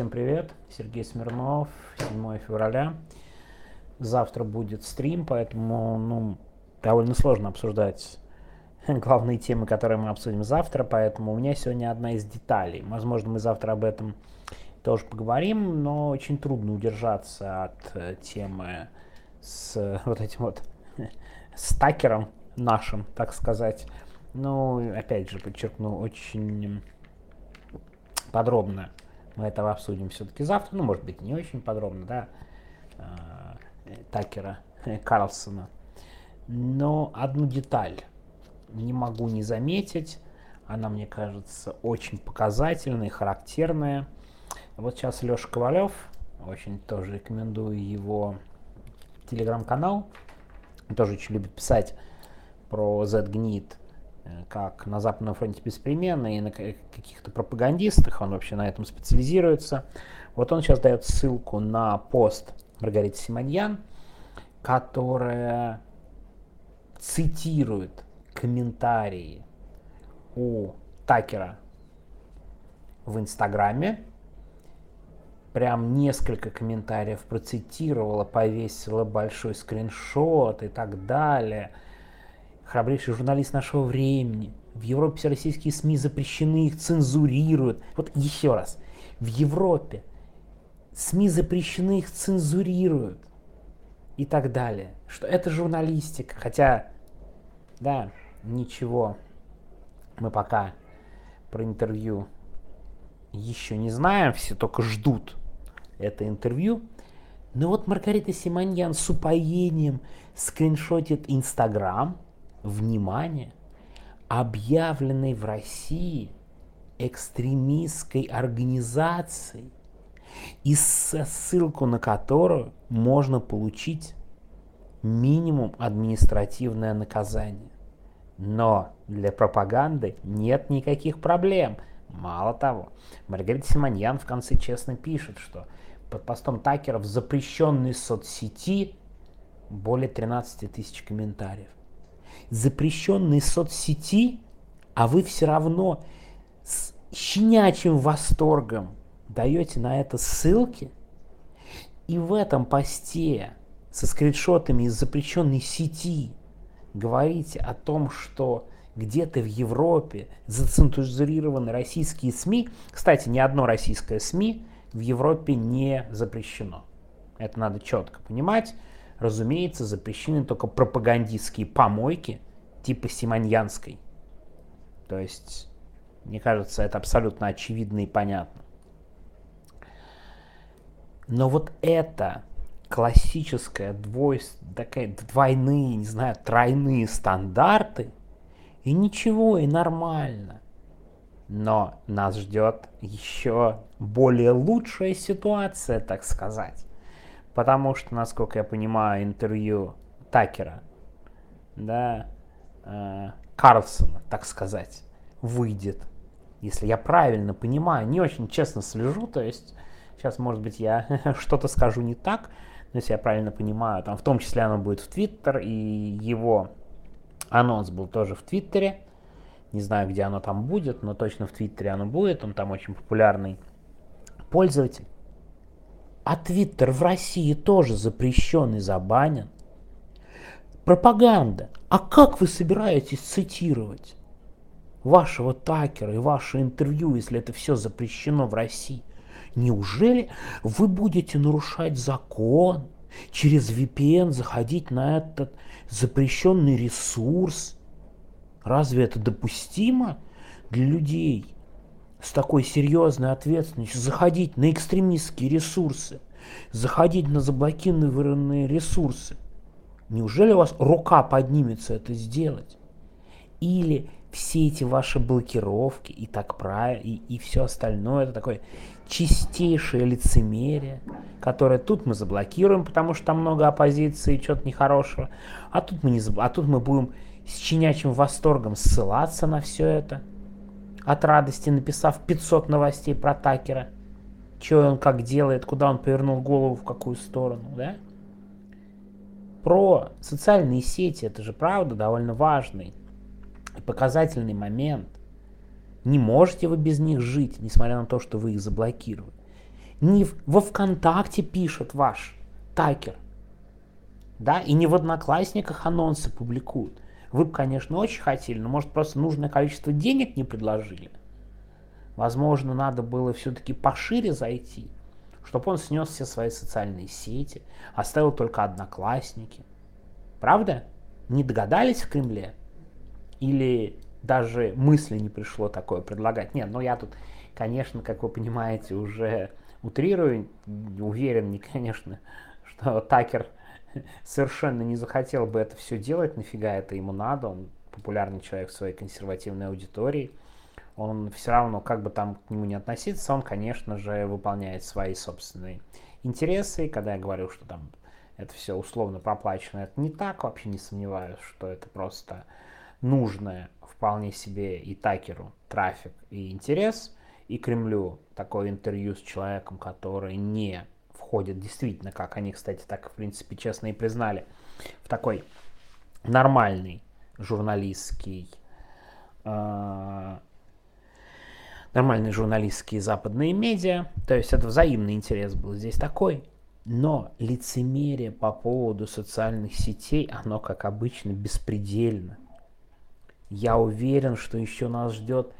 Всем привет, Сергей Смирнов, 7 февраля. Завтра будет стрим, поэтому ну, довольно сложно обсуждать главные темы, которые мы обсудим завтра, поэтому у меня сегодня одна из деталей. Возможно, мы завтра об этом тоже поговорим, но очень трудно удержаться от э, темы с вот этим вот стакером нашим, так сказать. Ну, опять же, подчеркну, очень подробно мы этого обсудим все-таки завтра, ну, может быть, не очень подробно, да, э, Такера э, Карлсона. Но одну деталь не могу не заметить, она, мне кажется, очень показательная характерная. Вот сейчас Леша Ковалев, очень тоже рекомендую его телеграм-канал, он тоже очень любит писать про Z-гнит как на Западном фронте беспременно и на каких-то пропагандистах, он вообще на этом специализируется. Вот он сейчас дает ссылку на пост Маргариты Симоньян, которая цитирует комментарии у Такера в Инстаграме. Прям несколько комментариев процитировала, повесила большой скриншот и так далее – храбрейший журналист нашего времени. В Европе все российские СМИ запрещены, их цензурируют. Вот еще раз. В Европе СМИ запрещены, их цензурируют. И так далее. Что это журналистика. Хотя, да, ничего. Мы пока про интервью еще не знаем. Все только ждут это интервью. Но вот Маргарита Симоньян с упоением скриншотит Инстаграм – внимание, объявленной в России экстремистской организацией, и ссылку на которую можно получить минимум административное наказание. Но для пропаганды нет никаких проблем. Мало того, Маргарита Симоньян в конце честно пишет, что под постом Такера в запрещенной соцсети более 13 тысяч комментариев запрещенной соцсети, а вы все равно с щенячьим восторгом даете на это ссылки, и в этом посте со скриншотами из запрещенной сети говорите о том, что где-то в Европе зацензурированы российские СМИ. Кстати, ни одно российское СМИ в Европе не запрещено. Это надо четко понимать разумеется, запрещены только пропагандистские помойки типа Симоньянской. То есть, мне кажется, это абсолютно очевидно и понятно. Но вот это классическая двойс, такая двойные, не знаю, тройные стандарты, и ничего, и нормально. Но нас ждет еще более лучшая ситуация, так сказать. Потому что, насколько я понимаю, интервью Такера, да, э, Карлсона, так сказать, выйдет. Если я правильно понимаю, не очень честно слежу, то есть сейчас, может быть, я что-то скажу не так, но если я правильно понимаю, там в том числе оно будет в Твиттер, и его анонс был тоже в Твиттере. Не знаю, где оно там будет, но точно в Твиттере оно будет, он там очень популярный пользователь. А Твиттер в России тоже запрещен и забанен. Пропаганда. А как вы собираетесь цитировать вашего Такера и ваше интервью, если это все запрещено в России? Неужели вы будете нарушать закон, через VPN заходить на этот запрещенный ресурс? Разве это допустимо для людей? С такой серьезной ответственностью заходить на экстремистские ресурсы, заходить на заблокированные ресурсы. Неужели у вас рука поднимется это сделать? Или все эти ваши блокировки и так правильно, и, и все остальное, это такое чистейшее лицемерие, которое тут мы заблокируем, потому что там много оппозиции, что-то нехорошего, а тут мы, не, а тут мы будем с чинячим восторгом ссылаться на все это – от радости, написав 500 новостей про Такера. Что он как делает, куда он повернул голову, в какую сторону, да? Про социальные сети, это же правда довольно важный показательный момент. Не можете вы без них жить, несмотря на то, что вы их заблокировали. не во ВКонтакте пишет ваш Такер, да, и не в Одноклассниках анонсы публикуют. Вы бы, конечно, очень хотели, но, может, просто нужное количество денег не предложили. Возможно, надо было все-таки пошире зайти, чтобы он снес все свои социальные сети, оставил только одноклассники. Правда? Не догадались в Кремле? Или даже мысли не пришло такое предлагать? Нет, ну я тут, конечно, как вы понимаете, уже утрирую, уверен, не, конечно, что Такер совершенно не захотел бы это все делать, нафига это ему надо, он популярный человек в своей консервативной аудитории, он все равно, как бы там к нему не относиться, он, конечно же, выполняет свои собственные интересы, и когда я говорю, что там это все условно проплачено, это не так, вообще не сомневаюсь, что это просто нужное вполне себе и Такеру трафик и интерес, и Кремлю такое интервью с человеком, который не входит действительно, как они, кстати, так, в принципе, честно и признали, в такой нормальный журналистский, э, нормальные журналистские западные медиа. То есть это взаимный интерес был здесь такой. Но лицемерие по поводу социальных сетей, оно, как обычно, беспредельно. Я уверен, что еще нас ждет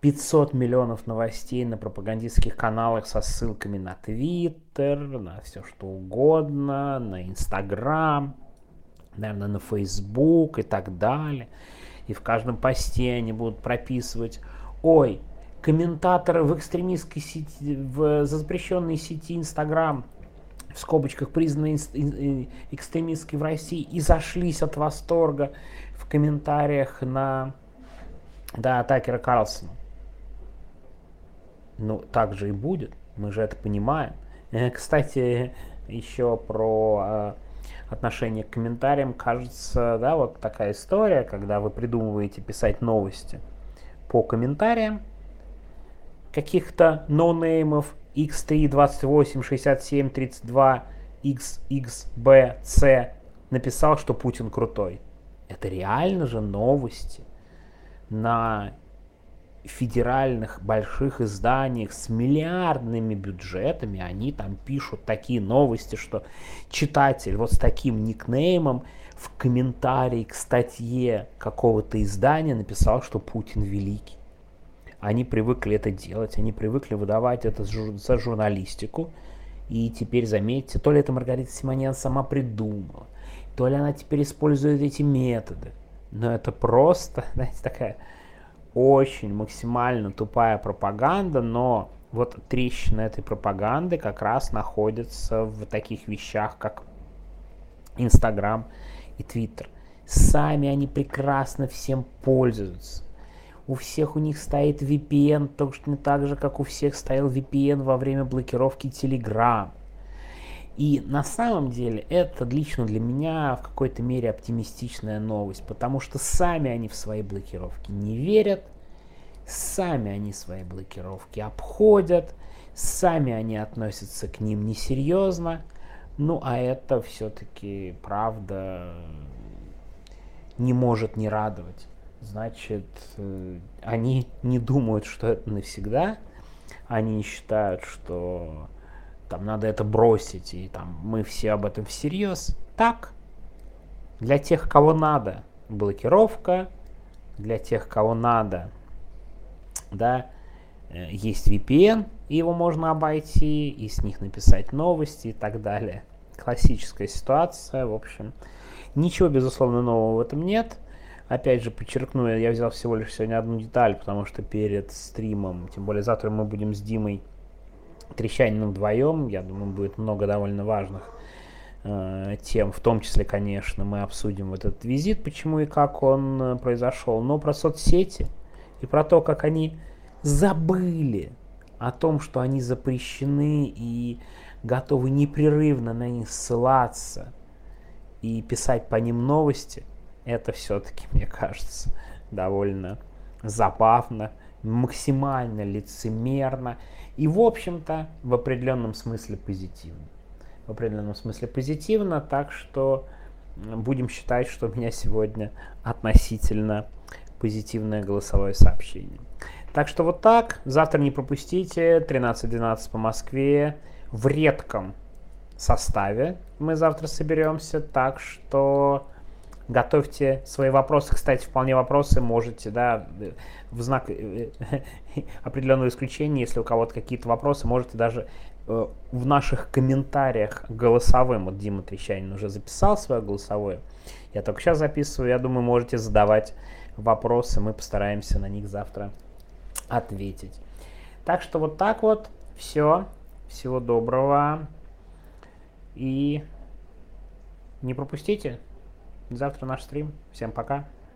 500 миллионов новостей на пропагандистских каналах со ссылками на Твиттер, на все что угодно, на Инстаграм, наверное, на Фейсбук и так далее. И в каждом посте они будут прописывать, ой, комментаторы в экстремистской сети, в запрещенной сети Инстаграм, в скобочках признанной экстремистской в России, и зашлись от восторга в комментариях на да, Такера Карлсона. Ну, так же и будет. Мы же это понимаем. Э, кстати, еще про э, отношение к комментариям. Кажется, да, вот такая история, когда вы придумываете писать новости по комментариям каких-то ноунеймов x3, 28, 67, 32, XXBC написал, что Путин крутой. Это реально же новости на федеральных больших изданиях с миллиардными бюджетами, они там пишут такие новости, что читатель вот с таким никнеймом в комментарии к статье какого-то издания написал, что Путин великий. Они привыкли это делать, они привыкли выдавать это за журналистику. И теперь, заметьте, то ли это Маргарита Симонян сама придумала, то ли она теперь использует эти методы. Но это просто, знаете, такая очень максимально тупая пропаганда, но вот трещина этой пропаганды как раз находится в таких вещах, как Инстаграм и Твиттер. Сами они прекрасно всем пользуются. У всех у них стоит VPN, точно так же, как у всех стоял VPN во время блокировки Telegram. И на самом деле это лично для меня в какой-то мере оптимистичная новость, потому что сами они в свои блокировки не верят, сами они свои блокировки обходят, сами они относятся к ним несерьезно. Ну а это все-таки правда не может не радовать. Значит, э, они не думают, что это навсегда, они считают, что там надо это бросить, и там мы все об этом всерьез. Так, для тех, кого надо, блокировка, для тех, кого надо, да, э, есть VPN, его можно обойти, и с них написать новости и так далее. Классическая ситуация, в общем. Ничего, безусловно, нового в этом нет. Опять же, подчеркну, я взял всего лишь сегодня одну деталь, потому что перед стримом, тем более завтра мы будем с Димой Трещаниным вдвоем. Я думаю, будет много довольно важных э, тем. В том числе, конечно, мы обсудим этот визит, почему и как он э, произошел. Но про соцсети и про то, как они забыли о том, что они запрещены и готовы непрерывно на них ссылаться и писать по ним новости, это все-таки, мне кажется, довольно забавно, максимально лицемерно и, в общем-то, в определенном смысле позитивно. В определенном смысле позитивно, так что будем считать, что у меня сегодня относительно позитивное голосовое сообщение. Так что вот так. Завтра не пропустите. 13.12 по Москве. В редком составе мы завтра соберемся. Так что готовьте свои вопросы. Кстати, вполне вопросы можете, да, в знак э, определенного исключения, если у кого-то какие-то вопросы, можете даже э, в наших комментариях голосовым, вот Дима Трещанин уже записал свое голосовое, я только сейчас записываю, я думаю, можете задавать вопросы, мы постараемся на них завтра ответить. Так что вот так вот, все, всего доброго и не пропустите. Завтра наш стрим. Всем пока.